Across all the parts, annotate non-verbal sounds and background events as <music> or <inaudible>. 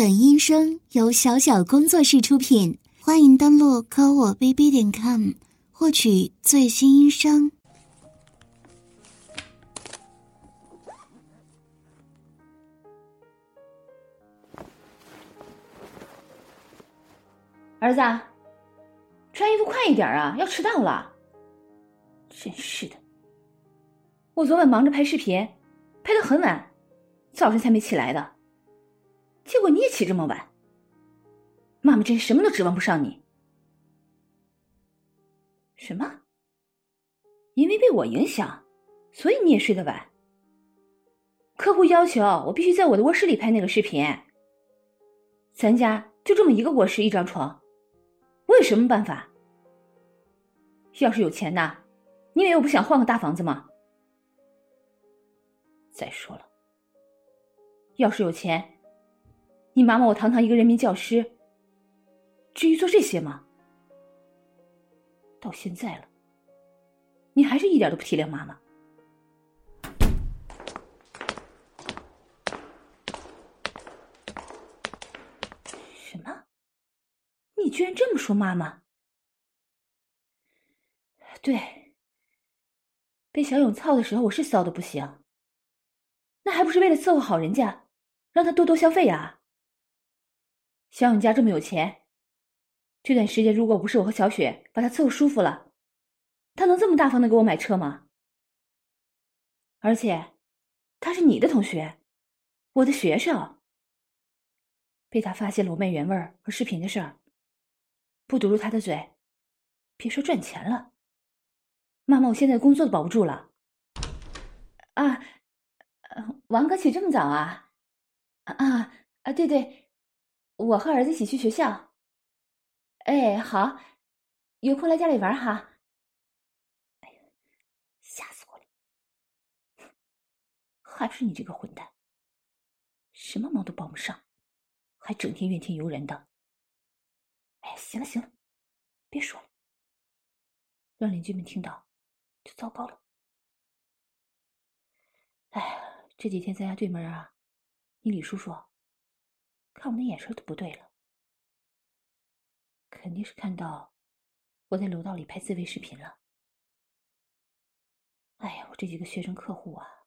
本音声由小小工作室出品，欢迎登录科我 bb 点 com 获取最新音声。儿子，穿衣服快一点啊，要迟到了。真是的，我昨晚忙着拍视频，拍到很晚，早上才没起来的。结果你也起这么晚，妈妈真是什么都指望不上你。什么？因为被我影响，所以你也睡得晚？客户要求我必须在我的卧室里拍那个视频。咱家就这么一个卧室，一张床，我有什么办法？要是有钱呐，你以为我不想换个大房子吗？再说了，要是有钱。你妈妈，我堂堂一个人民教师，至于做这些吗？到现在了，你还是一点都不体谅妈妈。什么？你居然这么说妈妈？对，被小勇操的时候，我是骚的不行，那还不是为了伺候好人家，让他多多消费啊？小勇家这么有钱，这段时间如果不是我和小雪把他伺候舒服了，他能这么大方的给我买车吗？而且，他是你的同学，我的学生。被他发现了我卖原味和视频的事儿，不堵住他的嘴，别说赚钱了，妈妈，我现在工作都保不住了。啊，王哥起这么早啊？啊啊，对对。我和儿子一起去学校。哎，好，有空来家里玩哈。哎呀，吓死我了！还不是你这个混蛋，什么忙都帮不上，还整天怨天尤人的。哎，行了行了，别说了，让邻居们听到就糟糕了。哎，这几天咱家对门啊，你李叔叔。看我的眼神都不对了，肯定是看到我在楼道里拍自慰视频了。哎呀，我这几个学生客户啊，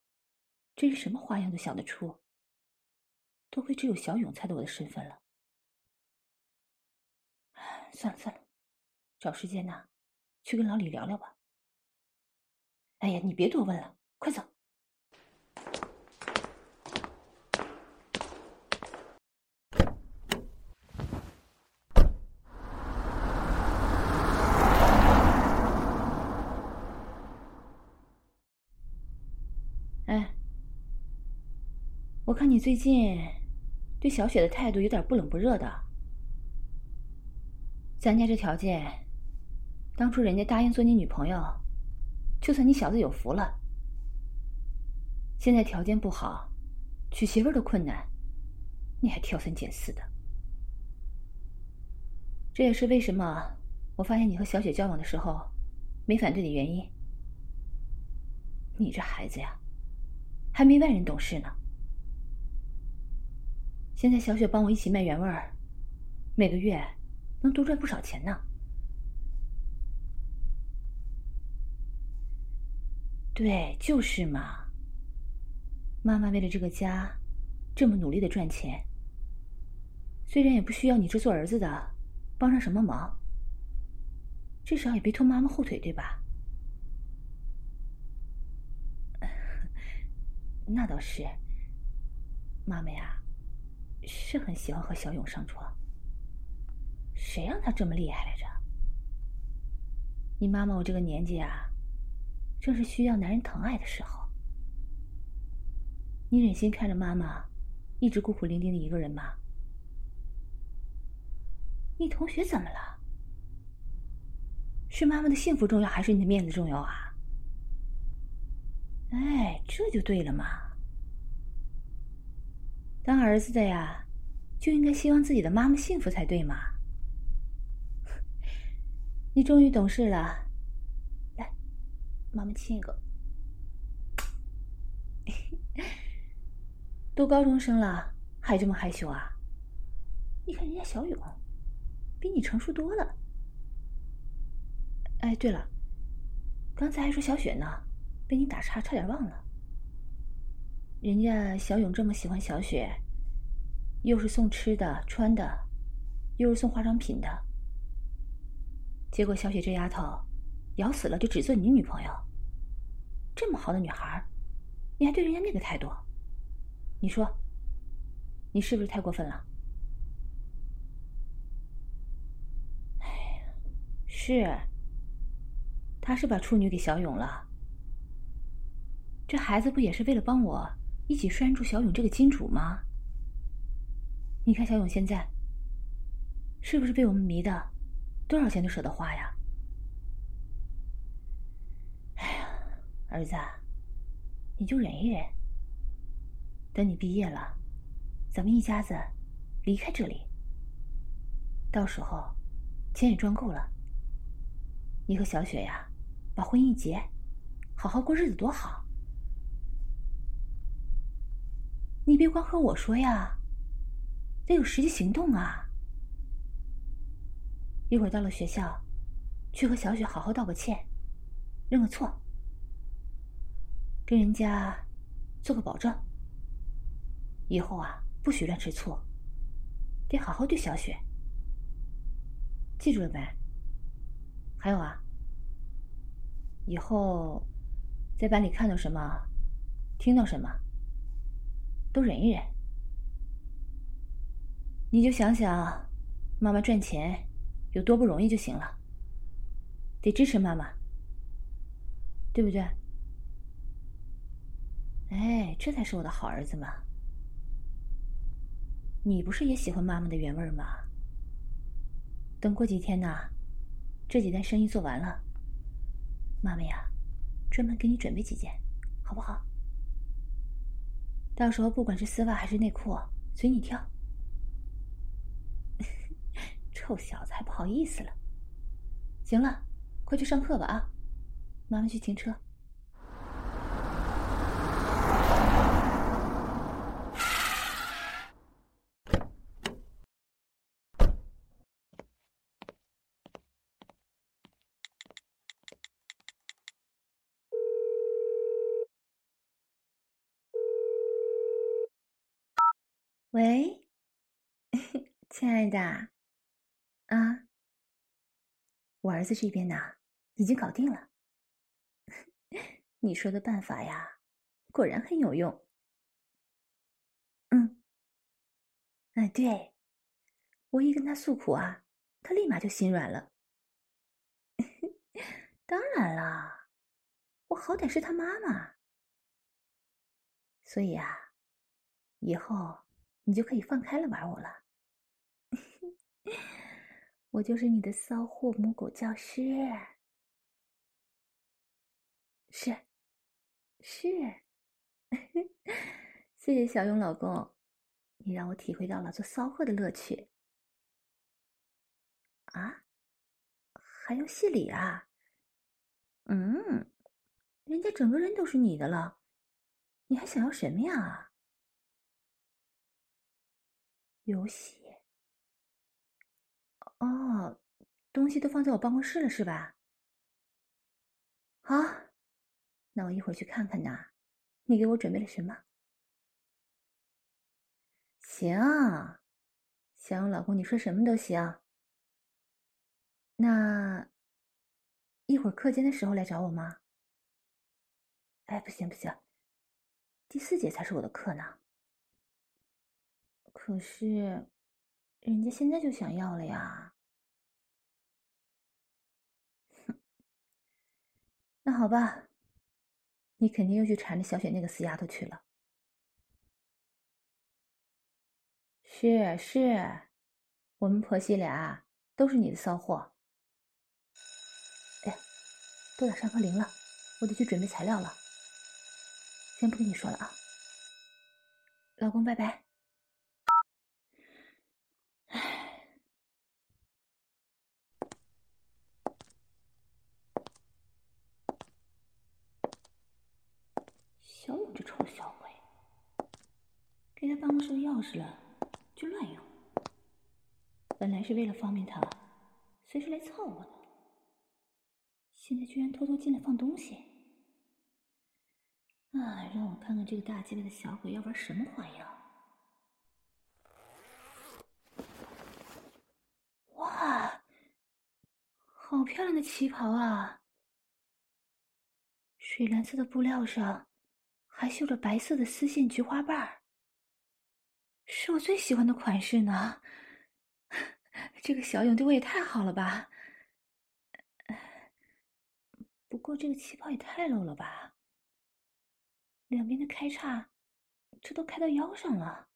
真是什么花样都想得出。多亏只有小勇猜到我的身份了。算了算了，找时间呢，去跟老李聊聊吧。哎呀，你别多问了，快走。我看你最近对小雪的态度有点不冷不热的。咱家这条件，当初人家答应做你女朋友，就算你小子有福了。现在条件不好，娶媳妇都困难，你还挑三拣四的。这也是为什么我发现你和小雪交往的时候没反对的原因。你这孩子呀，还没外人懂事呢。现在小雪帮我一起卖原味儿，每个月能多赚不少钱呢。对，就是嘛。妈妈为了这个家，这么努力的赚钱，虽然也不需要你这做儿子的帮上什么忙，至少也别拖妈妈后腿，对吧？<laughs> 那倒是，妈妈呀。是很喜欢和小勇上床，谁让他这么厉害来着？你妈妈我这个年纪啊，正是需要男人疼爱的时候。你忍心看着妈妈一直孤苦伶仃的一个人吗？你同学怎么了？是妈妈的幸福重要，还是你的面子重要啊？哎，这就对了嘛。当儿子的呀，就应该希望自己的妈妈幸福才对嘛。<laughs> 你终于懂事了，来，妈妈亲一个。<laughs> 都高中生了，还这么害羞啊？你看人家小勇，比你成熟多了。哎，对了，刚才还说小雪呢，被你打岔，差点忘了。人家小勇这么喜欢小雪，又是送吃的、穿的，又是送化妆品的，结果小雪这丫头，咬死了就只做你女朋友。这么好的女孩，你还对人家那个态度，你说，你是不是太过分了？哎呀，是。他是把处女给小勇了，这孩子不也是为了帮我一起拴住小勇这个金主吗？你看小勇现在是不是被我们迷的，多少钱都舍得花呀？哎呀，儿子，你就忍一忍，等你毕业了，咱们一家子离开这里，到时候钱也赚够了，你和小雪呀。把婚一结，好好过日子多好。你别光和我说呀，得有实际行动啊！一会儿到了学校，去和小雪好好道个歉，认个错，跟人家做个保证，以后啊不许乱吃醋，得好好对小雪。记住了没？还有啊。以后，在班里看到什么，听到什么，都忍一忍。你就想想，妈妈赚钱有多不容易就行了。得支持妈妈，对不对？哎，这才是我的好儿子嘛！你不是也喜欢妈妈的原味吗？等过几天呢，这几单生意做完了。妈妈呀，专门给你准备几件，好不好？到时候不管是丝袜还是内裤，随你挑。<laughs> 臭小子还不好意思了。行了，快去上课吧啊！妈妈去停车。喂，亲爱的，啊，我儿子这边呢，已经搞定了。<laughs> 你说的办法呀，果然很有用。嗯，哎，对，我一跟他诉苦啊，他立马就心软了。<laughs> 当然了，我好歹是他妈妈，所以啊，以后。你就可以放开了玩我了，我就是你的骚货母狗教师，是，是，<laughs> 谢谢小勇老公，你让我体会到了做骚货的乐趣。啊，还要谢礼啊？嗯，人家整个人都是你的了，你还想要什么呀？游戏哦，东西都放在我办公室了是吧？好，那我一会儿去看看呐。你给我准备了什么？行，小勇老公，你说什么都行。那一会儿课间的时候来找我吗？哎，不行不行，第四节才是我的课呢。可是，人家现在就想要了呀。那好吧，你肯定又去缠着小雪那个死丫头去了。是是，我们婆媳俩都是你的骚货。哎，都打上课铃了，我得去准备材料了。先不跟你说了啊，老公，拜拜。小勇这臭小鬼，给他办公室的钥匙了，就乱用。本来是为了方便他随时来操我的，现在居然偷偷进来放东西。啊，让我看看这个大鸡巴的小鬼要玩什么花样！哇，好漂亮的旗袍啊！水蓝色的布料上还绣着白色的丝线菊花瓣儿，是我最喜欢的款式呢。<laughs> 这个小勇对我也太好了吧！不过这个旗袍也太露了吧，两边的开叉，这都开到腰上了。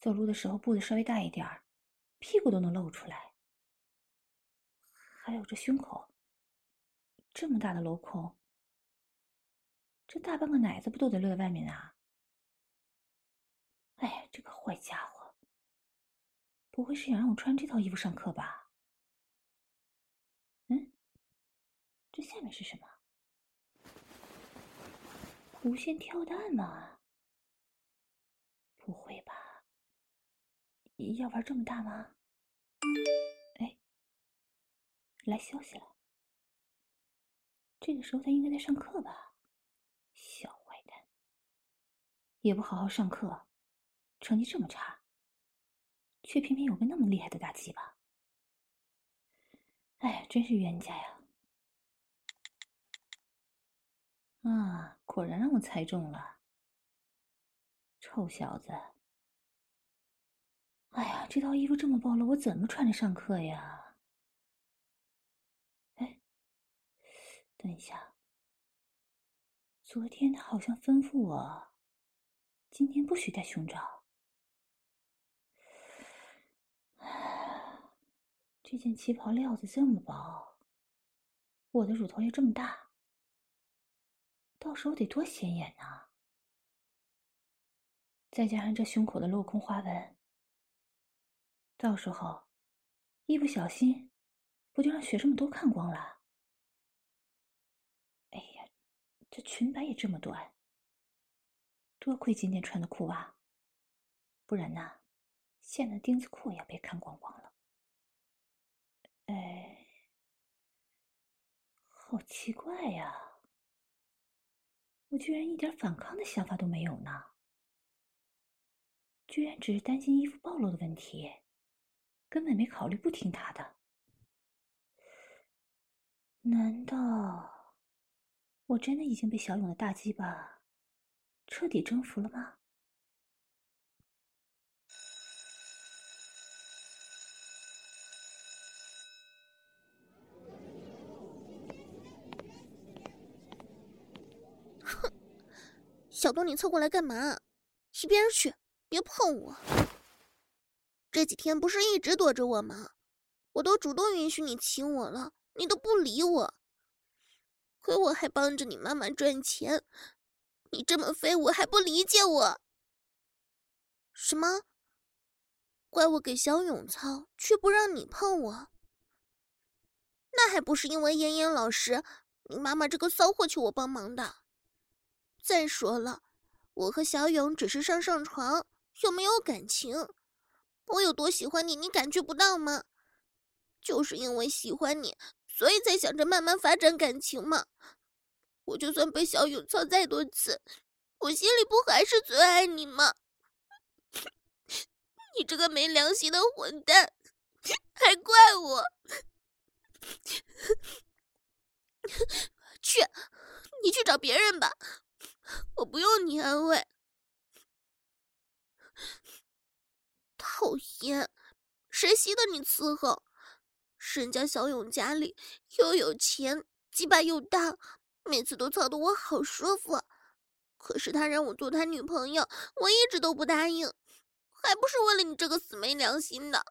走路的时候步子稍微大一点儿，屁股都能露出来。还有这胸口。这么大的镂空，这大半个奶子不都得露在外面啊？哎，这个坏家伙，不会是想让我穿这套衣服上课吧？嗯，这下面是什么？无线跳蛋吗？不会吧？要玩这么大吗？哎，来消息了。这个时候他应该在上课吧，小坏蛋，也不好好上课，成绩这么差，却偏偏有个那么厉害的大鸡巴，哎，真是冤家呀！啊，果然让我猜中了，臭小子！哎呀，这套衣服这么暴露，我怎么穿着上课呀？哎等一下，昨天他好像吩咐我，今天不许戴胸罩。这件旗袍料子这么薄，我的乳头又这么大，到时候得多显眼呐！再加上这胸口的镂空花纹，到时候一不小心，不就让学生们都看光了？哎呀这裙摆也这么短，多亏今天穿的裤袜，不然呢，现在钉子裤也被看光光了。哎，好奇怪呀！我居然一点反抗的想法都没有呢，居然只是担心衣服暴露的问题，根本没考虑不听他的。难道？我真的已经被小勇的大鸡巴彻底征服了吗？哼，小东，你凑过来干嘛？一边去，别碰我！这几天不是一直躲着我吗？我都主动允许你亲我了，你都不理我。亏我还帮着你妈妈赚钱，你这么废物还不理解我？什么？怪我给小勇操，却不让你碰我？那还不是因为妍妍老师、你妈妈这个骚货求我帮忙的。再说了，我和小勇只是上上床，又没有感情。我有多喜欢你，你感觉不到吗？就是因为喜欢你。所以才想着慢慢发展感情嘛。我就算被小勇操再多次，我心里不还是最爱你吗？你这个没良心的混蛋，还怪我！去，你去找别人吧，我不用你安慰。讨厌，谁稀得你伺候？人家小勇家里又有钱，鸡巴又大，每次都操得我好舒服。可是他让我做他女朋友，我一直都不答应，还不是为了你这个死没良心的。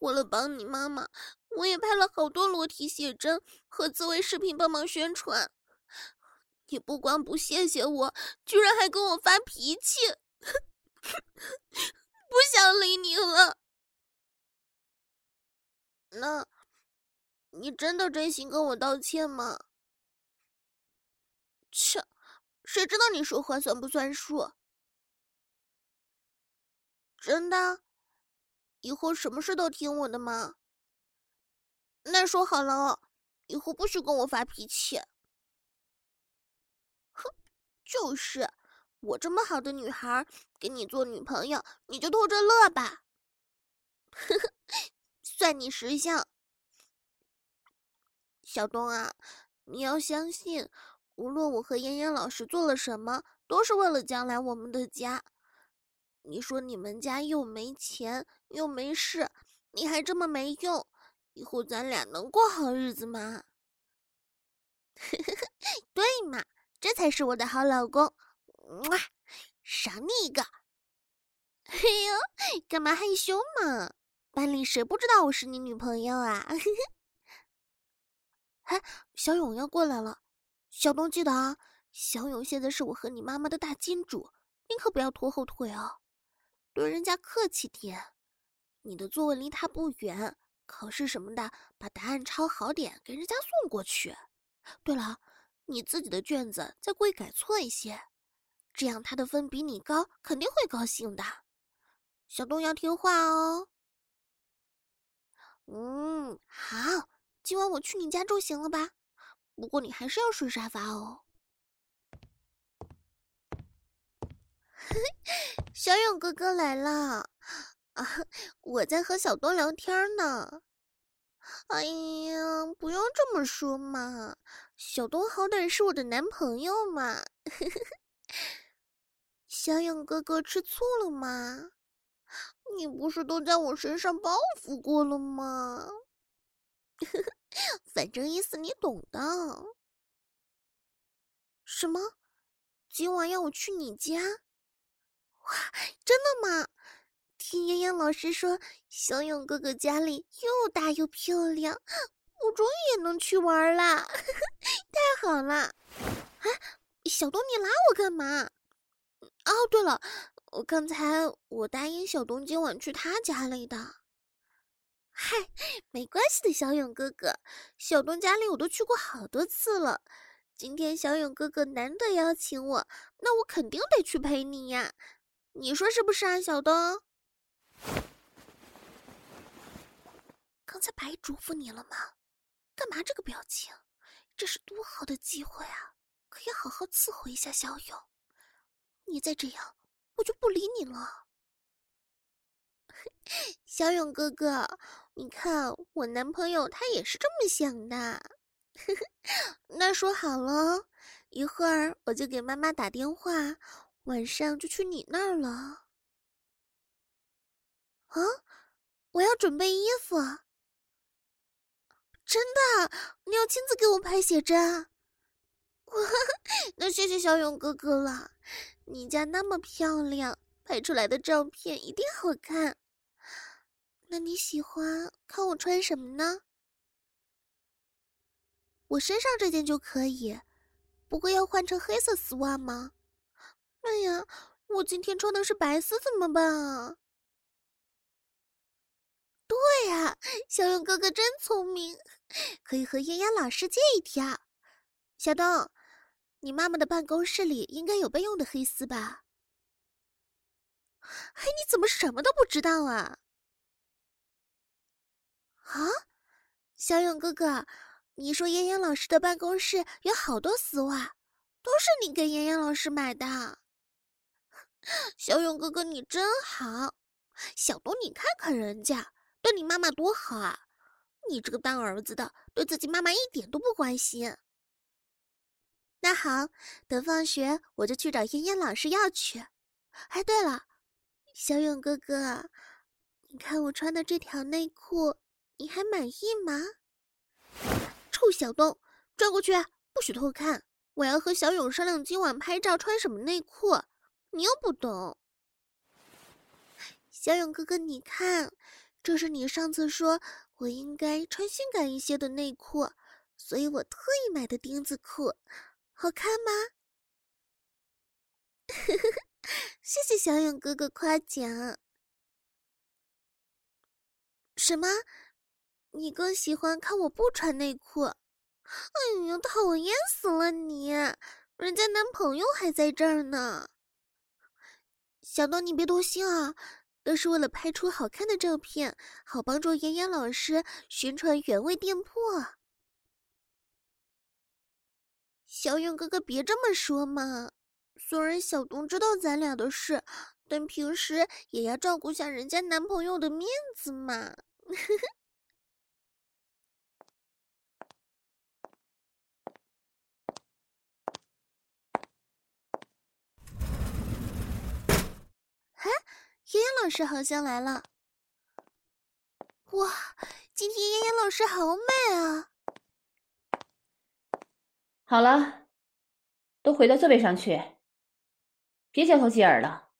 为了帮你妈妈，我也拍了好多裸体写真和自慰视频帮忙宣传。你不光不谢谢我，居然还跟我发脾气，<laughs> 不想理你了。那，你真的真心跟我道歉吗？切，谁知道你说话算不算数？真的，以后什么事都听我的吗。那说好了哦，以后不许跟我发脾气。哼，就是，我这么好的女孩，给你做女朋友，你就偷着乐吧。呵呵，算你识相。小东啊，你要相信，无论我和妍妍老师做了什么，都是为了将来我们的家。你说你们家又没钱又没势，你还这么没用。以后咱俩能过好日子吗？<laughs> 对嘛，这才是我的好老公。哇，赏你一个！哎呦，干嘛害羞嘛？班里谁不知道我是你女朋友啊？<laughs> 哎，小勇要过来了，小东记得啊。小勇现在是我和你妈妈的大金主，你可不要拖后腿哦，对人家客气点。你的座位离他不远。考试什么的，把答案抄好点，给人家送过去。对了，你自己的卷子再故意改错一些，这样他的分比你高，肯定会高兴的。小东要听话哦。嗯，好，今晚我去你家住行了吧？不过你还是要睡沙发哦。<laughs> 小勇哥哥来了。啊，我在和小东聊天呢。哎呀，不要这么说嘛，小东好歹是我的男朋友嘛。<laughs> 小勇哥哥吃醋了吗？你不是都在我身上报复过了吗？呵 <laughs> 呵反正意思你懂的。什么？今晚要我去你家？哇，真的吗？听妍妍老师说，小勇哥哥家里又大又漂亮，我终于也能去玩啦！<laughs> 太好了！哎，小东，你拉我干嘛？哦，对了，我刚才我答应小东今晚去他家里的。嗨，没关系的，小勇哥哥，小东家里我都去过好多次了。今天小勇哥哥难得邀请我，那我肯定得去陪你呀。你说是不是啊，小东？刚才白嘱咐你了吗？干嘛这个表情？这是多好的机会啊！可以好好伺候一下小勇。你再这样，我就不理你了。小勇哥哥，你看我男朋友他也是这么想的。<laughs> 那说好了，一会儿我就给妈妈打电话，晚上就去你那儿了。啊！我要准备衣服。真的？你要亲自给我拍写真？<laughs> 那谢谢小勇哥哥了。你家那么漂亮，拍出来的照片一定好看。那你喜欢看我穿什么呢？我身上这件就可以，不过要换成黑色丝袜吗？哎呀，我今天穿的是白丝，怎么办啊？对呀，小勇哥哥真聪明，可以和艳艳老师借一条。小东，你妈妈的办公室里应该有备用的黑丝吧？哎，你怎么什么都不知道啊？啊，小勇哥哥，你说嫣嫣老师的办公室有好多丝袜，都是你给嫣嫣老师买的。<laughs> 小勇哥哥，你真好。小东，你看看人家。对你妈妈多好啊！你这个当儿子的，对自己妈妈一点都不关心。那好，等放学我就去找嫣嫣老师要去。哎，对了，小勇哥哥，你看我穿的这条内裤，你还满意吗？臭小东，转过去，不许偷看！我要和小勇商量今晚拍照穿什么内裤，你又不懂。小勇哥哥，你看。这是你上次说我应该穿性感一些的内裤，所以我特意买的钉子裤，好看吗？<laughs> 谢谢小勇哥哥夸奖。什么？你更喜欢看我不穿内裤？哎呀，讨厌死了你！人家男朋友还在这儿呢。小东，你别多心啊。都是为了拍出好看的照片，好帮助妍妍老师宣传原味店铺。小勇哥哥，别这么说嘛！虽然小东知道咱俩的事，但平时也要照顾下人家男朋友的面子嘛。呵 <laughs> 呵哎，妍妍老师好像来了！哇，今天妍妍老师好美啊！好了，都回到座位上去，别交头接耳了。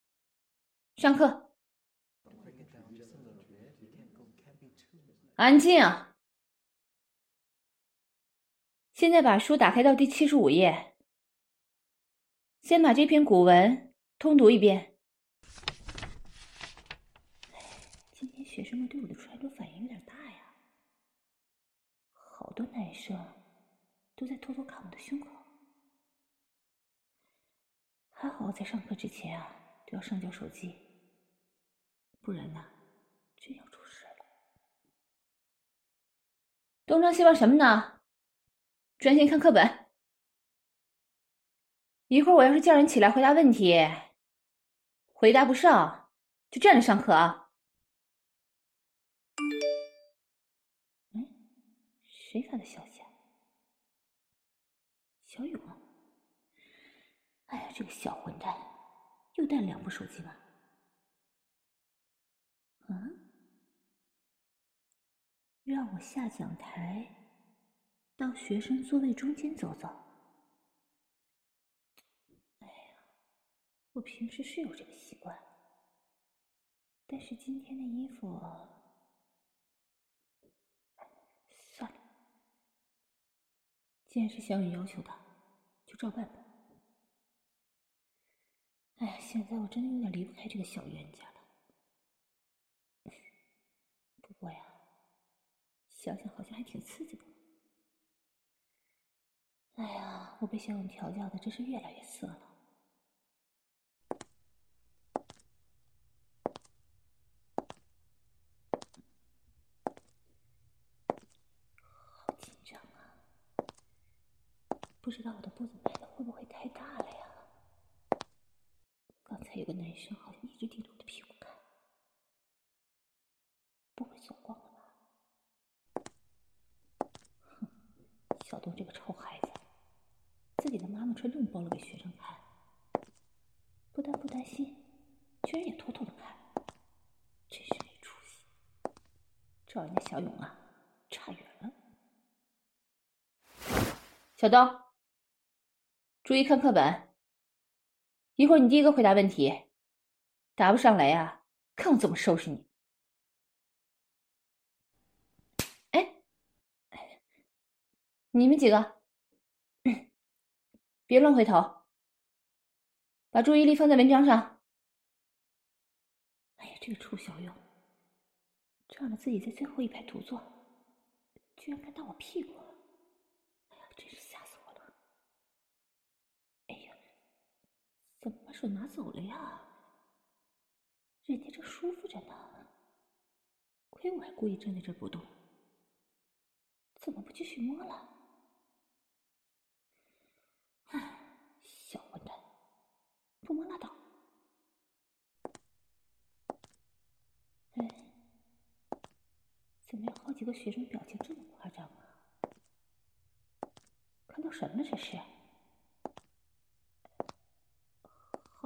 上课，安静。现在把书打开到第七十五页，先把这篇古文通读一遍。今天学生们对我的穿着反应有点大呀，好多男生。都在偷偷看我的胸口，还好我在上课之前啊都要上交手机，不然呢真要出事了。东张西望什么呢？专心看课本。一会儿我要是叫人起来回答问题，回答不上就站着上课啊。谁发的消息？小勇，哎呀，这个小混蛋，又带两部手机吗？嗯，让我下讲台，到学生座位中间走走。哎呀，我平时是有这个习惯，但是今天的衣服，算了，既然是小雨要求的。就照办吧。哎呀，现在我真的有点离不开这个小冤家了。不过呀，想想好像还挺刺激的。哎呀，我被小勇调教的真是越来越色了。不知道我的步子迈的会不会太大了呀？刚才有个男生好像一直盯着我的屁股看，不会走光了吧？哼，小东这个臭孩子，自己的妈妈穿这么暴露给学生看，不但不担心，居然也偷偷的看，真是没出息！照人家小勇啊，差远了。小东。注意看课本。一会儿你第一个回答问题，答不上来呀，看我怎么收拾你！哎，你们几个别乱回头，把注意力放在文章上。哎呀，这个臭小勇，仗着自己在最后一排独坐，居然敢打我屁股！哎呀，真是吓死我！怎么把手拿走了呀？人家正舒服着呢，亏我还故意站在这不动，怎么不继续摸了？唉，小混蛋，不摸拉倒。哎，怎么有好几个学生表情这么夸张啊？看到什么了这是？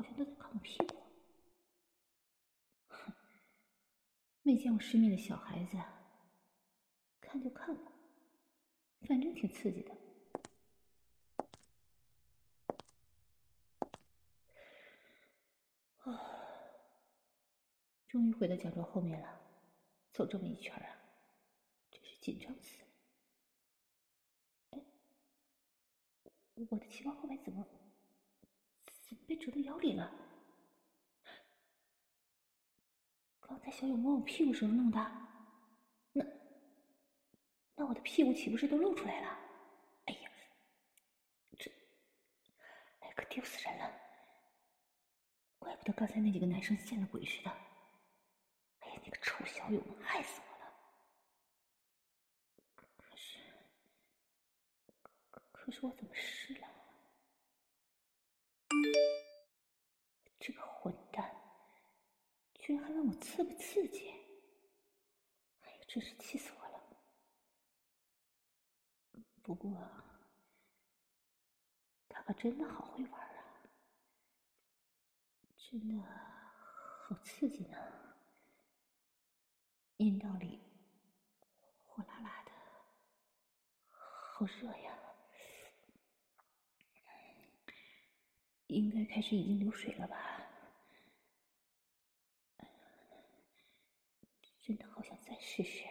好像都在看我屁股，哼！没见过世面的小孩子，看就看吧，反正挺刺激的。啊，终于回到讲桌后面了，走这么一圈啊，真是紧张死了。哎，我的旗袍后面怎么？被折到腰里了。刚才小勇摸我屁股时候弄的，那那我的屁股岂不是都露出来了？哎呀，这哎可丢死人了！怪不得刚才那几个男生见了鬼似的，哎呀，那个臭小勇害死我了。可是，可是我怎么湿了？这个混蛋，居然还问我刺不刺激！哎呀，真是气死我了！不过，他可真的好会玩啊，真的好刺激呢，阴道里火辣辣的，好热呀！应该开始已经流水了吧？真的好想再试试。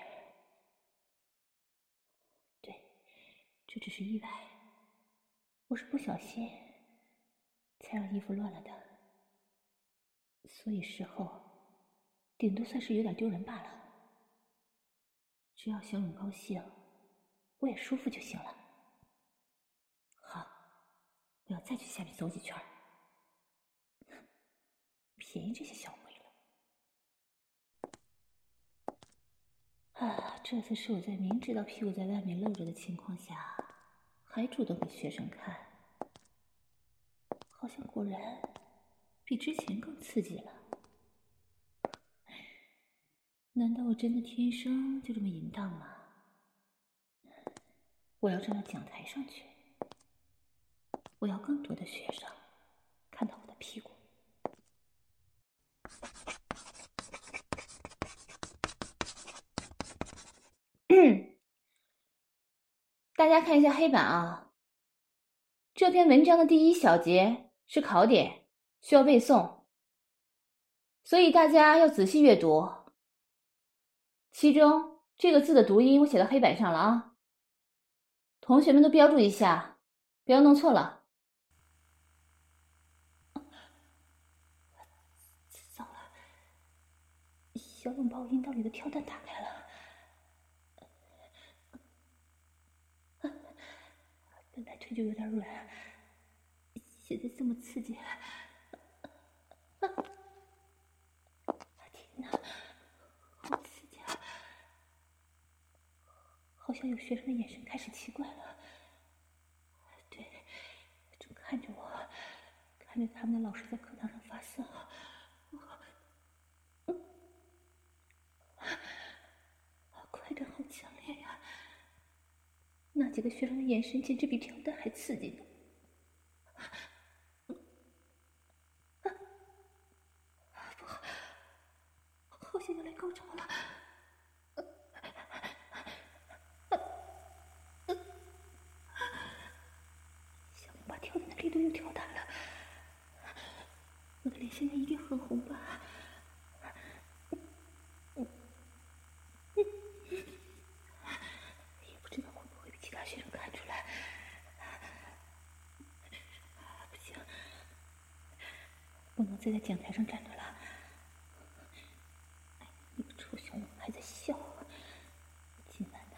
对，这只是意外，我是不小心才让衣服乱了的，所以事后顶多算是有点丢人罢了。只要小勇高兴，我也舒服就行了。好，我要再去下面走几圈。便宜这些小鬼了！啊，这次是我在明知道屁股在外面露着的情况下，还主动给学生看，好像果然比之前更刺激了。难道我真的天生就这么淫荡吗？我要站到讲台上去，我要更多的学生看到我的屁股。大家看一下黑板啊，这篇文章的第一小节是考点，需要背诵，所以大家要仔细阅读。其中这个字的读音我写到黑板上了啊，同学们都标注一下，不要弄错了。糟了，小勇把我阴道里的跳蛋打开了。本来腿就有点软，现在这么刺激，天哪，好刺激啊！好像有学生的眼神开始奇怪了，对，正看着我，看着他们的老师在课堂上发色，快感好强烈呀！那几个学生的眼神简直比跳蛋还刺激呢！不好，好像要来高潮了！小明把跳蛋的力度又调大了，我的脸现在一定很红吧？不能再在讲台上站着了！你个臭小勇还在笑，今晚呢，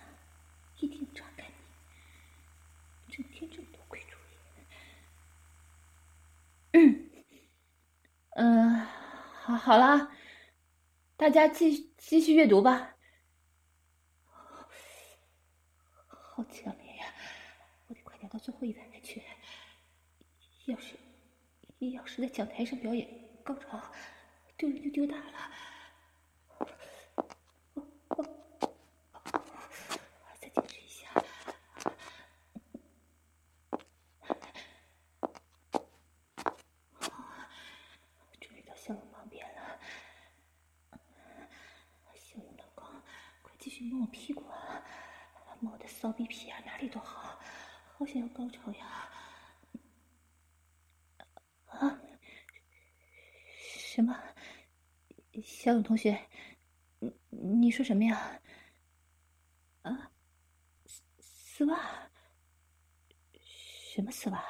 一定要榨干你！整天这么多鬼主意。嗯，嗯，好，好了，大家继继续阅读吧。好强烈呀！我得快点到最后一排去。要是……要是在讲台上表演高潮，丢人就丢大了。我再坚持一下。终于到小勇旁边了。小勇老公，快继续摸我屁股啊！摸我的骚逼屁啊，哪里都好，好想要高潮呀！什么？小勇同学，你你说什么呀？啊，丝袜？什么丝袜？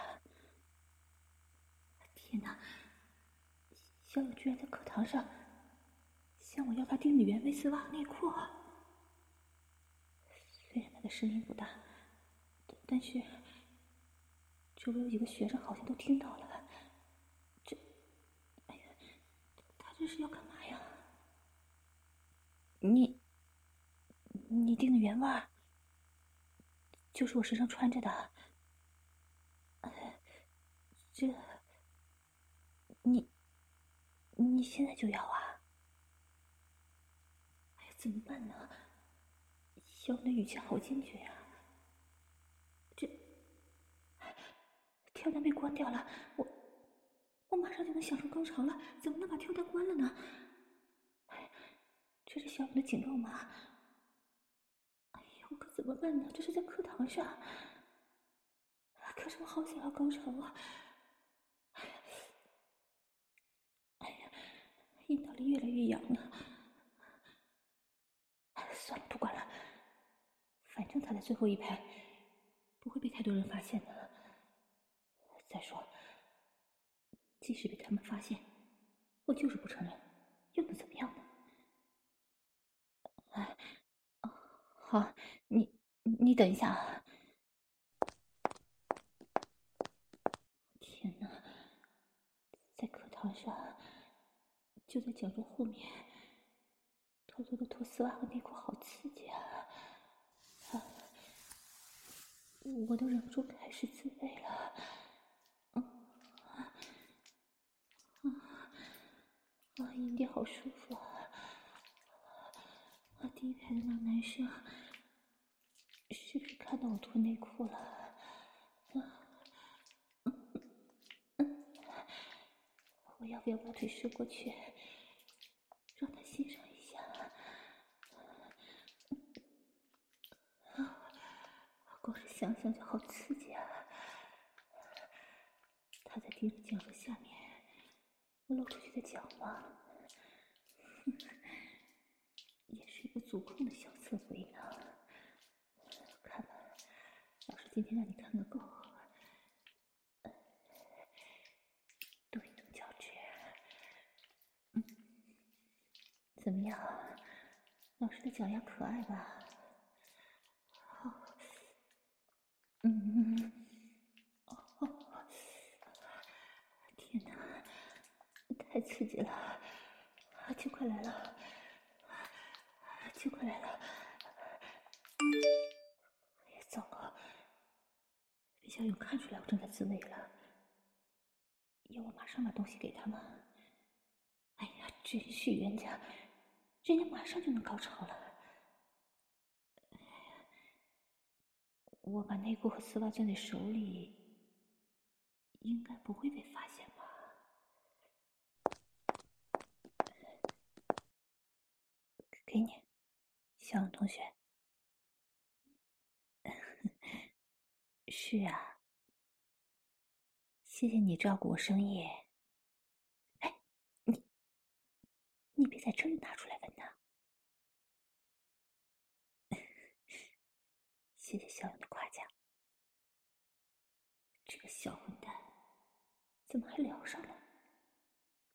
天哪！小勇居然在课堂上向我要他订的原味丝袜内裤。虽然他的声音不大，但是周围有几个学生好像都听到了。这是要干嘛呀？你，你订的原味，就是我身上穿着的。这，你，你现在就要啊？哎呀，怎么办呢？小勇的语气好坚决呀。这，跳单被关掉了，我，我马上就能享受高潮了，怎么能把跳单关了呢？这是小勇的警告吗？哎呀，我可怎么办呢？这是在课堂上，可是我好想要高潮啊！哎呀阴道里越来越痒了，算了，不管了，反正他在最后一排，不会被太多人发现的。再说，即使被他们发现，我就是不承认，又能怎么样呢？哎，好，你你等一下啊！天哪，在课堂上。就在讲桌后面，偷偷的脱丝袜和内裤，好刺激啊！啊，我都忍不住开始自慰了。嗯，啊，啊，阴蒂好舒服啊！啊，第一排的那男生是不是看到我脱内裤了？啊，我要不要把腿伸过去？让他欣赏一下，啊，光是想想就好刺激啊！他在盯着讲桌下面，露出去的脚吗？<laughs> 也是一个足控的小色鬼呢。看吧，老师今天让你看个够。怎么样，老师的脚丫可爱吧？好，嗯，哦，天哪，太刺激了，就快来了，就快来了！哎呀，糟糕，被小勇看出来我正在自慰了，要我马上把东西给他吗？哎呀，真是冤家！人家马上就能高潮了。我把内裤和丝袜攥在手里，应该不会被发现吧？给你，小勇同学。<laughs> 是啊，谢谢你照顾我生夜。你你别在这里拿出来闻呐！<laughs> 谢谢小勇的夸奖。这个小混蛋怎么还聊上了？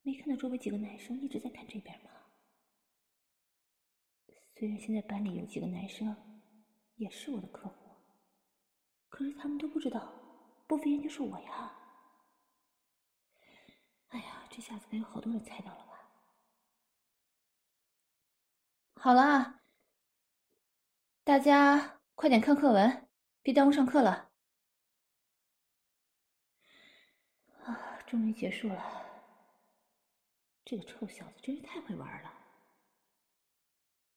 没看到周围几个男生一直在看这边吗？虽然现在班里有几个男生也是我的客户，可是他们都不知道波飞燕就是我呀！哎呀，这下子该有好多人猜到了吧？好了，大家快点看课文，别耽误上课了。啊，终于结束了。这个臭小子真是太会玩了。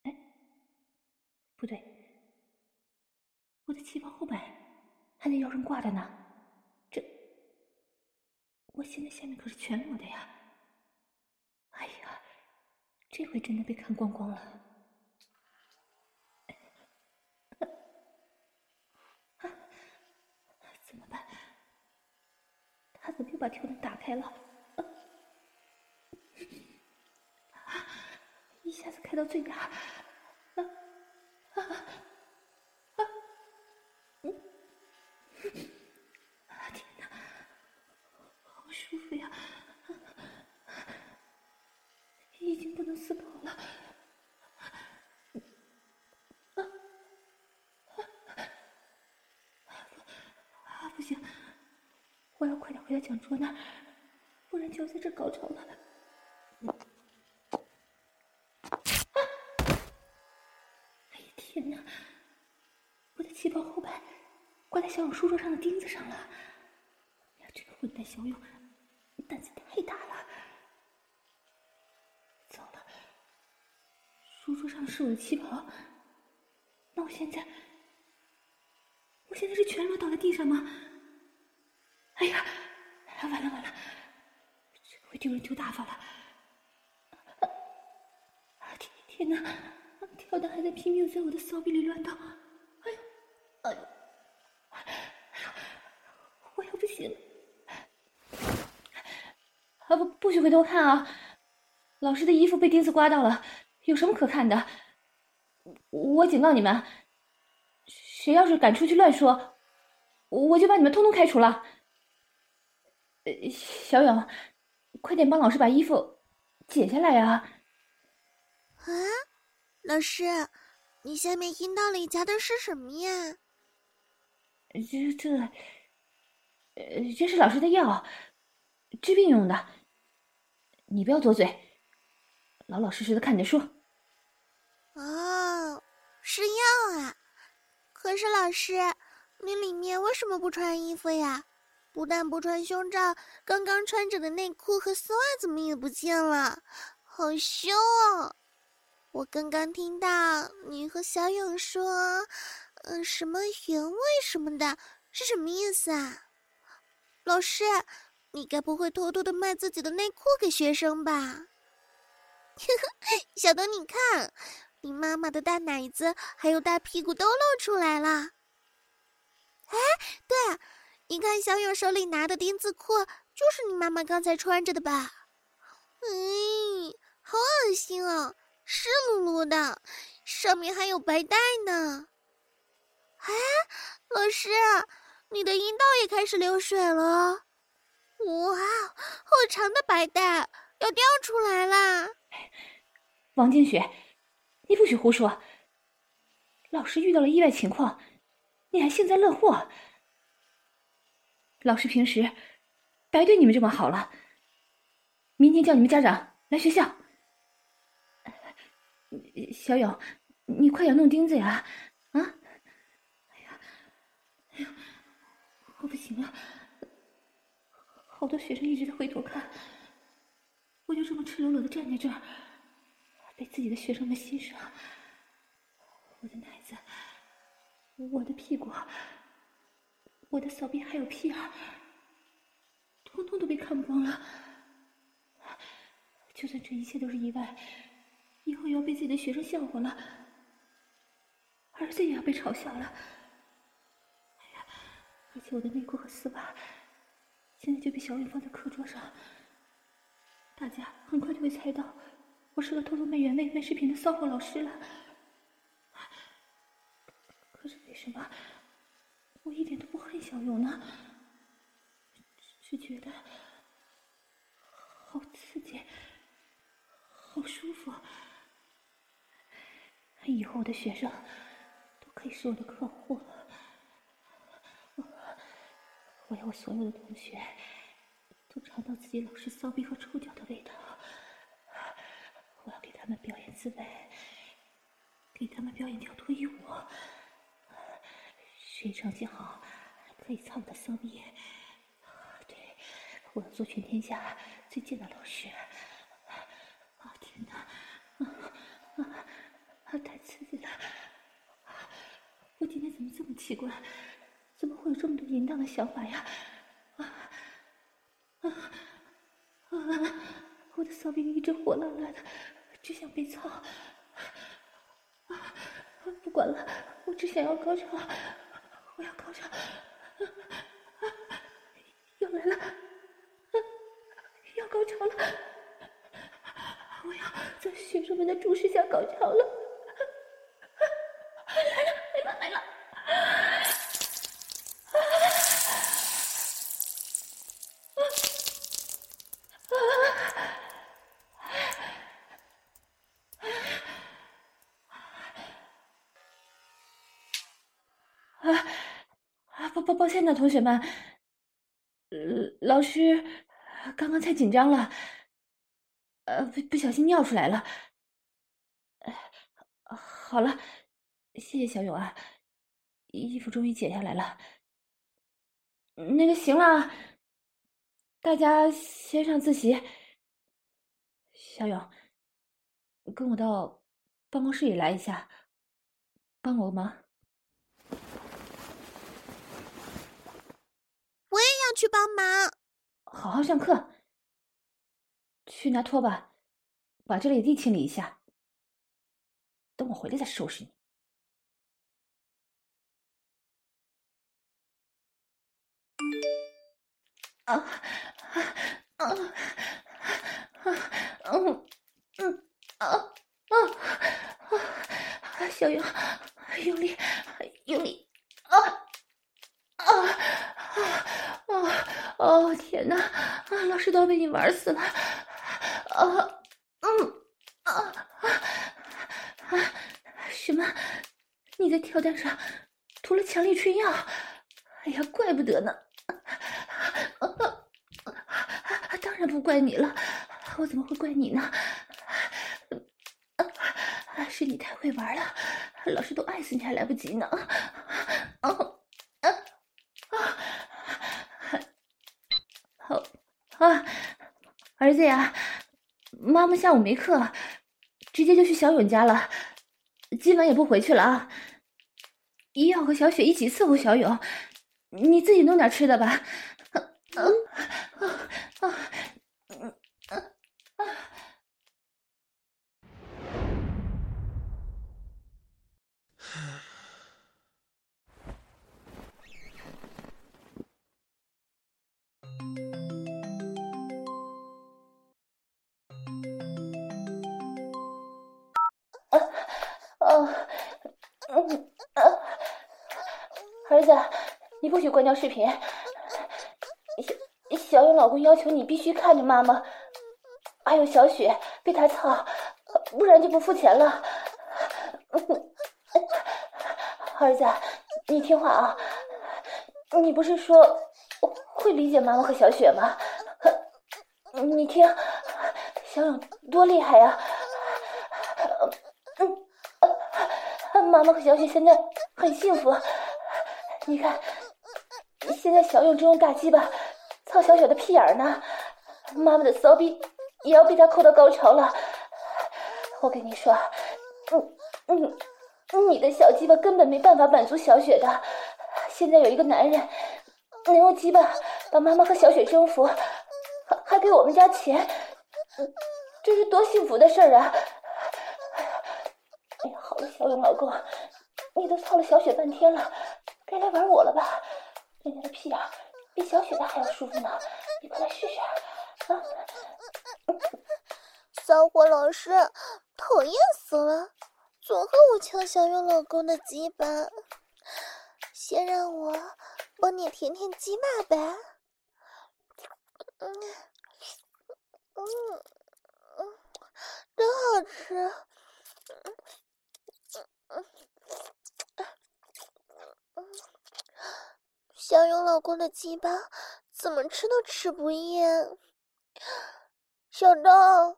哎，不对，我的旗袍后摆还在腰上挂着呢。这，我现在下面可是全裸的呀。哎呀，这回真的被看光光了。<laughs> 怎么办他怎么又把跳灯打开了？<laughs> 一下子开到最大，啊啊啊！嗯，天哪，好舒服呀！已经不能思考了。我要快点回到讲桌那儿，不然就在这高潮了。啊！天哪！我的旗袍后摆挂在小勇书桌上的钉子上了。呀，这个混蛋小勇胆子太大了！糟了，书桌上是我的旗袍，那我现在，我现在是全裸倒在地上吗？哎呀，完了完了，这回丢人丢大发了！天天哪，跳蛋还在拼命在我的骚逼里乱动！哎呦，哎呦，我要不行了！啊不，不许回头看啊！老师的衣服被钉子刮到了，有什么可看的？我警告你们，谁要是敢出去乱说，我就把你们通通开除了。小勇，快点帮老师把衣服解下来呀！啊，老师，你下面阴道里夹的是什么呀？这这，呃，这是老师的药，治病用的。你不要多嘴，老老实实的看着书。哦，是药啊！可是老师，你里面为什么不穿衣服呀？不但不穿胸罩，刚刚穿着的内裤和丝袜怎么也不见了？好羞哦！我刚刚听到你和小勇说，嗯，什么原味什么的，是什么意思啊？老师，你该不会偷偷的卖自己的内裤给学生吧？呵呵，小东，你看，你妈妈的大奶子还有大屁股都露出来了。哎，对。你看，小勇手里拿的丁字裤，就是你妈妈刚才穿着的吧？嗯，好恶心哦，湿漉漉的，上面还有白带呢。哎，老师，你的阴道也开始流水了。哇，好长的白带要掉出来啦！王金雪，你不许胡说。老师遇到了意外情况，你还幸灾乐祸。老师平时白对你们这么好了，明天叫你们家长来学校。小勇，你快点弄钉子呀！啊！哎呀，哎呀，我不行了，好多学生一直在回头看，我就这么赤裸裸的站在这儿，被自己的学生们欣赏，我的奶子，我的屁股。我的骚逼还有屁眼，通通都被看光了。就算这一切都是意外，以后也要被自己的学生笑话了，儿子也要被嘲笑了。哎呀，而且我的内裤和丝袜，现在就被小雨放在课桌上，大家很快就会猜到我是个偷偷卖原味、卖视频的骚货老师了。可是为什么？我一点都不恨小勇呢，只觉得好刺激，好舒服。以后我的学生都可以是我的客户了。我我要我所有的同学都尝到自己老师骚逼和臭脚的味道。我要给他们表演自慰，给他们表演跳脱衣舞。学习成绩好，可以操我的骚逼。对，我要做全天下最贱的老师。啊天哪，啊啊太刺激了！我今天怎么这么奇怪？怎么会有这么多淫荡的想法呀？啊啊啊！我的骚逼一直火辣辣的，只想被操。啊，不管了，我只想要高潮。我要高潮，要来了，要高潮了！我要在学生们的注视下高潮了！来了，来了，来了！啊！抱抱抱歉的同学们，呃，老师刚刚太紧张了，呃，不不小心尿出来了。好了，谢谢小勇啊，衣服终于解下来了。那个行了，大家先上自习。小勇，跟我到办公室里来一下，帮我个忙。我也要去帮忙。好好上课。去拿拖把，把这里地清理一下。等我回来再收拾你。啊啊啊啊嗯嗯啊啊啊！小勇，用力，用力！啊啊啊！哦哦天哪！啊，老师都要被你玩死了！啊嗯啊啊啊！什么？你在跳蛋上涂了强力春药？哎呀，怪不得呢！啊啊啊当然不怪你了，我怎么会怪你呢？是你太会玩了，老师都爱死你还来不及呢！啊啊啊！好啊，儿子呀，妈妈下午没课，直接就去小勇家了，今晚也不回去了啊！一要和小雪一起伺候小勇，你自己弄点吃的吧。嗯啊啊关掉视频。小小勇老公要求你必须看着妈妈，还有小雪被他操，不然就不付钱了。儿子，你听话啊！你不是说会理解妈妈和小雪吗？你听，小勇多厉害呀！嗯，妈妈和小雪现在很幸福。你看，现在小勇正用大鸡巴操小雪的屁眼儿呢，妈妈的骚逼也要被他扣到高潮了。我跟你说，嗯嗯，你的小鸡巴根本没办法满足小雪的。现在有一个男人能用鸡巴把妈妈和小雪征服，还还给我们家钱，这是多幸福的事儿啊！哎呀，好了，小勇老公，你都操了小雪半天了，该来玩我了吧？人家的屁眼比小雪的还要舒服呢，你快来试试啊！骚货老师，讨厌死了，总和我抢小勇老公的鸡巴。先让我帮你舔舔鸡巴呗。嗯嗯嗯，真好吃。嗯嗯嗯，小勇老公的鸡巴怎么吃都吃不厌。小东，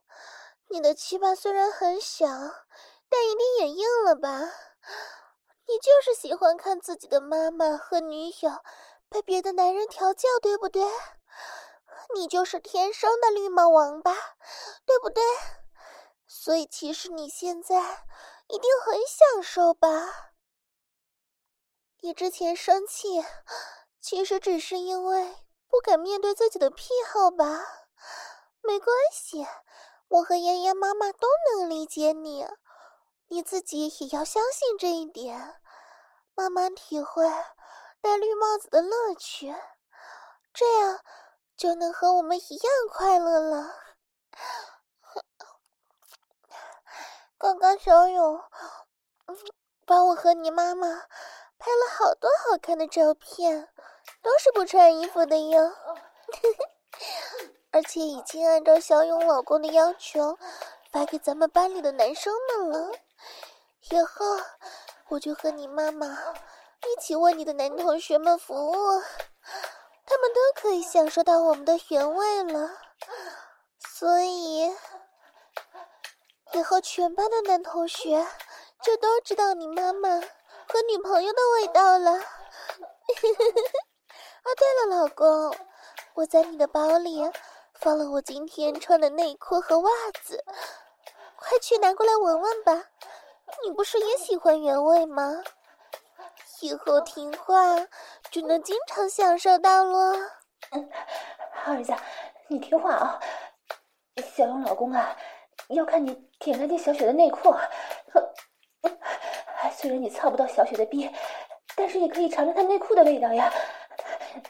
你的鸡巴虽然很小，但一定也硬了吧？你就是喜欢看自己的妈妈和女友被别的男人调教，对不对？你就是天生的绿帽王八，对不对？所以其实你现在一定很享受吧？你之前生气，其实只是因为不敢面对自己的癖好吧？没关系，我和妍妍妈妈都能理解你。你自己也要相信这一点，慢慢体会戴绿帽子的乐趣，这样就能和我们一样快乐了。<laughs> 刚刚小勇，把我和你妈妈拍了好多好看的照片，都是不穿衣服的哟，<laughs> 而且已经按照小勇老公的要求发给咱们班里的男生们了。以后我就和你妈妈一起为你的男同学们服务，他们都可以享受到我们的原味了。所以以后全班的男同学就都知道你妈妈和女朋友的味道了。<laughs> 啊，对了，老公，我在你的包里放了我今天穿的内裤和袜子，快去拿过来闻闻吧。你不是也喜欢原味吗？以后听话就能经常享受到了。儿子，你听话啊！小勇老公啊，要看你舔干净小雪的内裤。虽然你操不到小雪的逼，但是也可以尝尝她内裤的味道呀。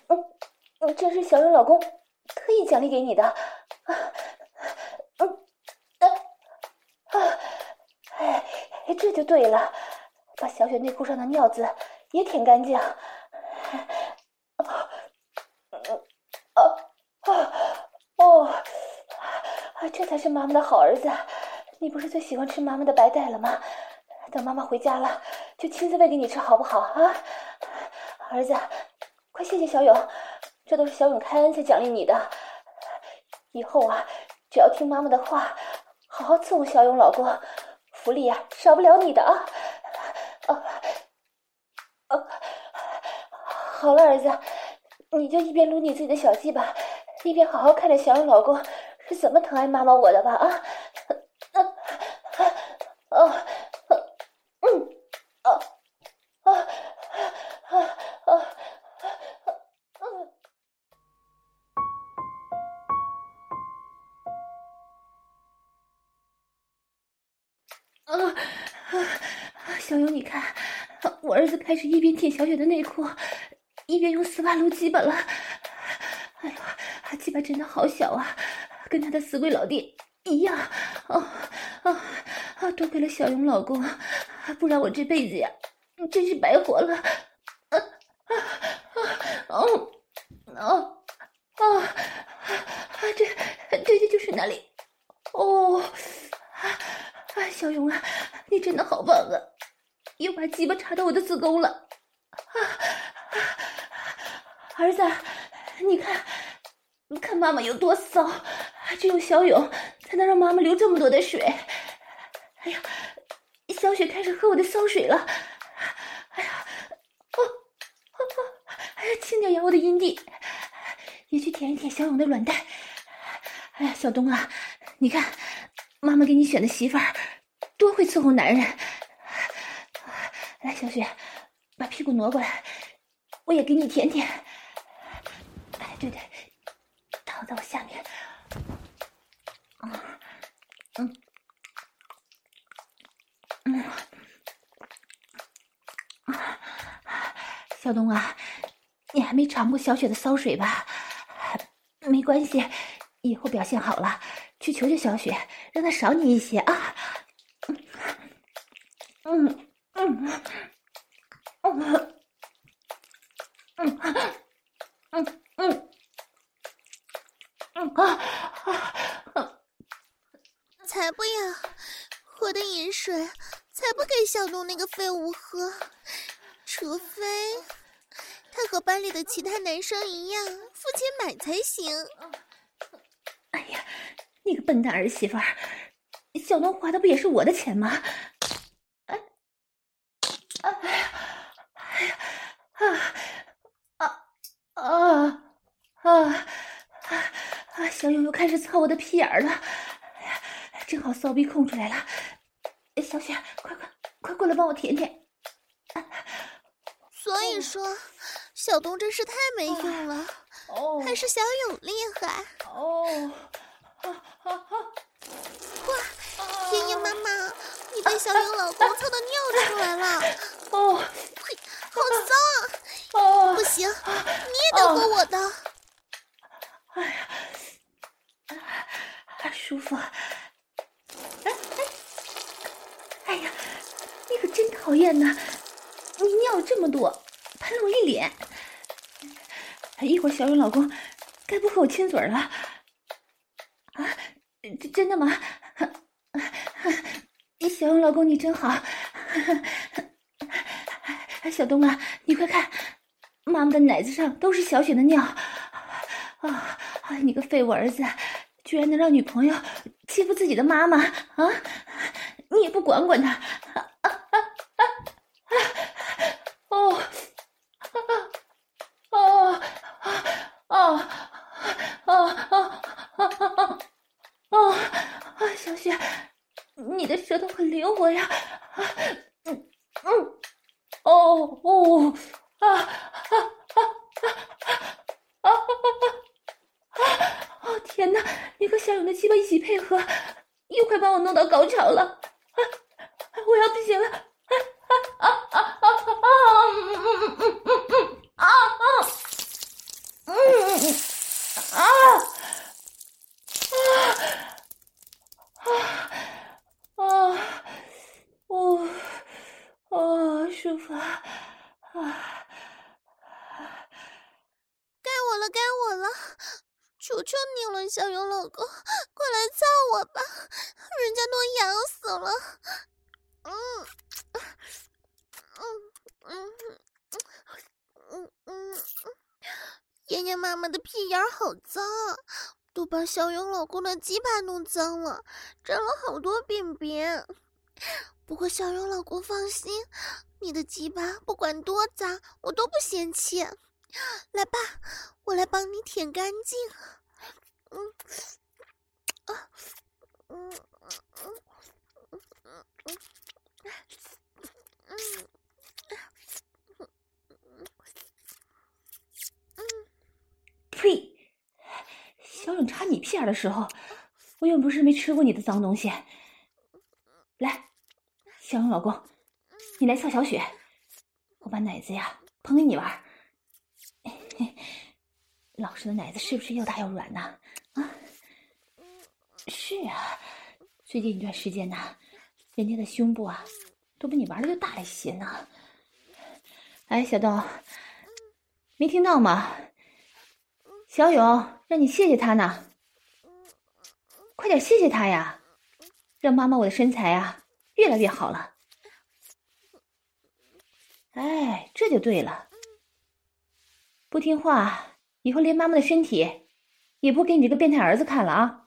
嗯，这是小勇老公特意奖励给你的。啊嗯，啊，哎，这就对了，把小雪内裤上的尿渍也舔干净。啊这才是妈妈的好儿子，你不是最喜欢吃妈妈的白带了吗？等妈妈回家了，就亲自喂给你吃，好不好啊？儿子，快谢谢小勇，这都是小勇开恩才奖励你的。以后啊，只要听妈妈的话，好好伺候小勇老公，福利呀少不了你的啊！啊啊！好了，儿子，你就一边撸你自己的小鸡巴，一边好好看着小勇老公。是怎么疼爱妈妈我的吧？啊，开始一边舔小雪的内裤，一边用丝袜撸鸡巴了。哎呦，鸡巴真的好小啊！跟他的死鬼老爹一样，啊啊啊！多亏了小勇老公，不然我这辈子呀，真是白活了。啊啊啊！哦啊啊！这这这就是哪里？哦啊啊！小勇啊，你真的好棒啊！又把鸡巴插到我的子宫了。啊！儿子，你看，你看妈妈有多骚。只有小勇才能让妈妈流这么多的水。哎呀，小雪开始喝我的骚水了。哎呀，哦哦哦！哎呀，轻点咬我的阴蒂，也去舔一舔小勇的卵蛋。哎呀，小东啊，你看，妈妈给你选的媳妇儿多会伺候男人。来，小雪，把屁股挪过来，我也给你舔舔。哎，对对，躺在我下面。嗯，嗯，小东啊，你还没尝过小雪的骚水吧？没关系，以后表现好了，去求求小雪，让她少你一些啊。嗯嗯嗯嗯嗯嗯嗯啊啊！才不要！我的饮水才不给小东那个废物喝，除非他和班里的其他男生一样付钱买才行。哎呀，你个笨蛋儿媳妇儿，小东花的不也是我的钱吗？哎，哎呀，哎呀，啊啊啊啊啊！小勇又开始操我的屁眼儿了。正好骚逼空出来了，小雪，快快快过来帮我舔舔。所以说，小东真是太没用了，还是小勇厉害。哦，哇，爷爷妈妈，你被小勇老公操的尿出来了。哦，呸，好脏啊！哦，不行，你也得过我的。哎呀，舒服。哎哎，哎呀，你可真讨厌呐！你尿这么多，喷了我一脸。一会儿小勇老公该不和我亲嘴了？啊，真的吗？小勇老公你真好。小东啊，你快看，妈妈的奶子上都是小雪的尿！啊啊！你个废物儿子，居然能让女朋友欺负自己的妈妈啊！你也不管管他！啊啊啊啊！哦，啊啊啊啊啊啊啊！啊，小雪，你的舌头很灵活呀。老公，快来操我吧！人家都痒死了。嗯嗯嗯嗯嗯嗯，妍妍妈妈的屁眼好脏，都把小勇老公的鸡巴弄脏了，沾了好多便便。不过小勇老公放心。你的鸡巴不管多脏，我都不嫌弃。来吧，我来帮你舔干净。<laughs> 呸！小勇插你屁眼的时候，我又不是没吃过你的脏东西。来，小勇老公。你来操小雪，我把奶子呀捧给你玩。<laughs> 老师的奶子是不是又大又软呢？啊 <laughs> 是啊，最近一段时间呢，人家的胸部啊都比你玩的又大了一些呢。哎，小豆，没听到吗？小勇让你谢谢他呢，快点谢谢他呀，让妈妈我的身材啊越来越好了。哎，这就对了。不听话，以后连妈妈的身体也不给你这个变态儿子看了啊！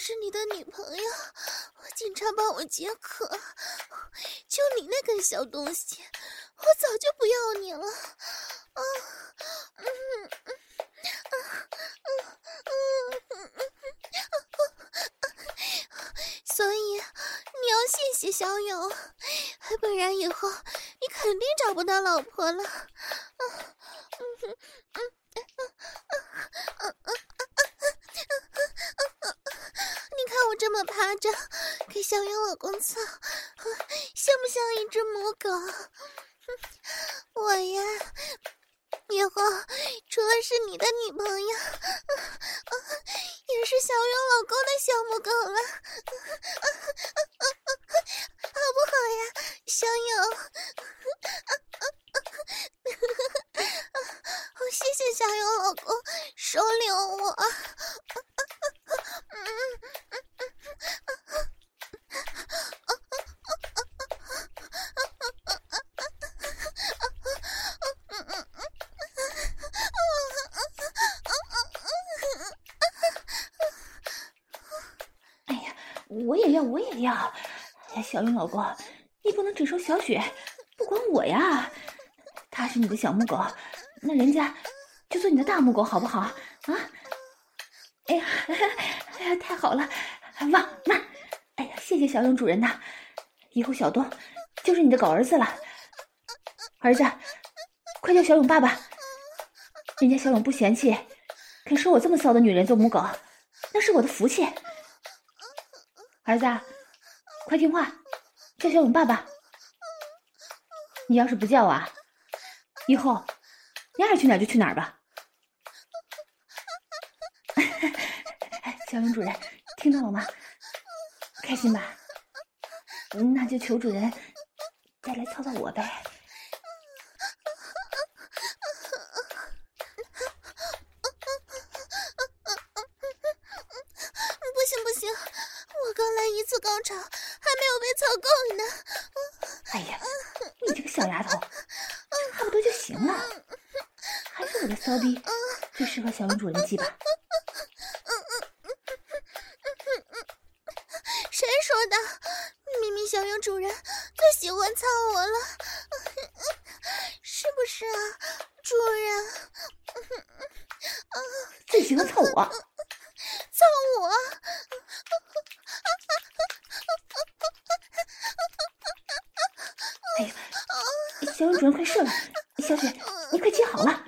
是你的女朋友，我经常帮我解渴，就你那根小东西，我早就不要你了。啊，嗯嗯嗯嗯嗯嗯，所以你要谢谢小勇，不然以后你肯定找不到老婆了。给小勇老公操，像不像一只母狗？我呀，以后除了是你的女朋友，<laughs> 也是小勇老公的小母狗了，好不好呀，小勇？谢谢小勇老公收留我。我也要，小云老公，你不能只收小雪，不管我呀。她是你的小母狗，那人家就做你的大母狗，好不好？啊？哎呀，<laughs> 哎呀，太好了！旺妈，哎呀，谢谢小勇主人呐，以后小东就是你的狗儿子了。儿子，快叫小勇爸爸。人家小勇不嫌弃，肯收我这么骚的女人做母狗，那是我的福气。儿子，快听话，叫小勇爸爸。你要是不叫啊，以后你爱去哪儿就去哪儿吧。<laughs> 小勇主人，听到了吗？开心吧？那就求主人再来操操我呗。小勇主人鸡巴。<laughs> 谁说的？明明小勇主人最喜欢操我了，是不是啊，主人？最喜欢操我，<laughs> 操我！哎呀，小勇主人快射了，小雪，你快接好了。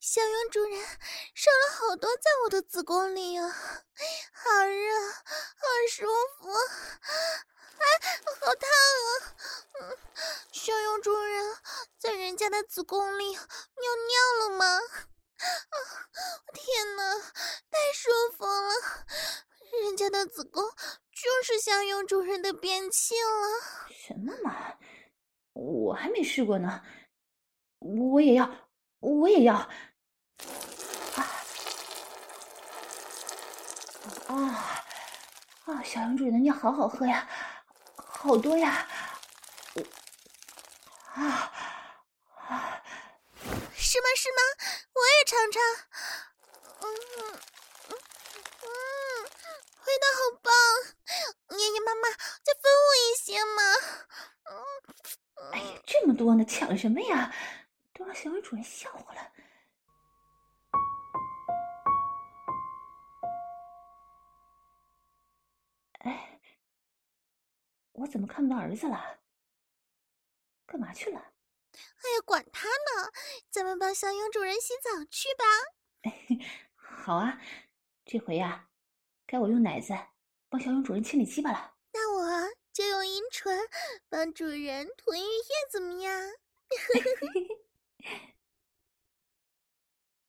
小勇主人射了好多在我的子宫里啊，好热，好舒服，哎，好烫啊！嗯，小勇主人在人家的子宫里尿尿了吗？啊，天哪，太舒服了！人家的子宫就是小勇主人的便器了。什么嘛，我还没试过呢，我也要，我也要。啊啊！小羊主人的尿好好喝呀，好多呀！啊啊！是吗？是吗？我也尝尝。嗯嗯嗯，味道好棒！爷爷妈妈，再分我一些嘛。嗯。哎呀，这么多呢，抢什么呀？都让小羊主人笑话了。我怎么看不到儿子了？干嘛去了？哎呀，管他呢！咱们帮小勇主人洗澡去吧。<laughs> 好啊，这回呀，该我用奶子帮小勇主人清理鸡巴了。那我就用银唇帮主人涂浴液，怎么样？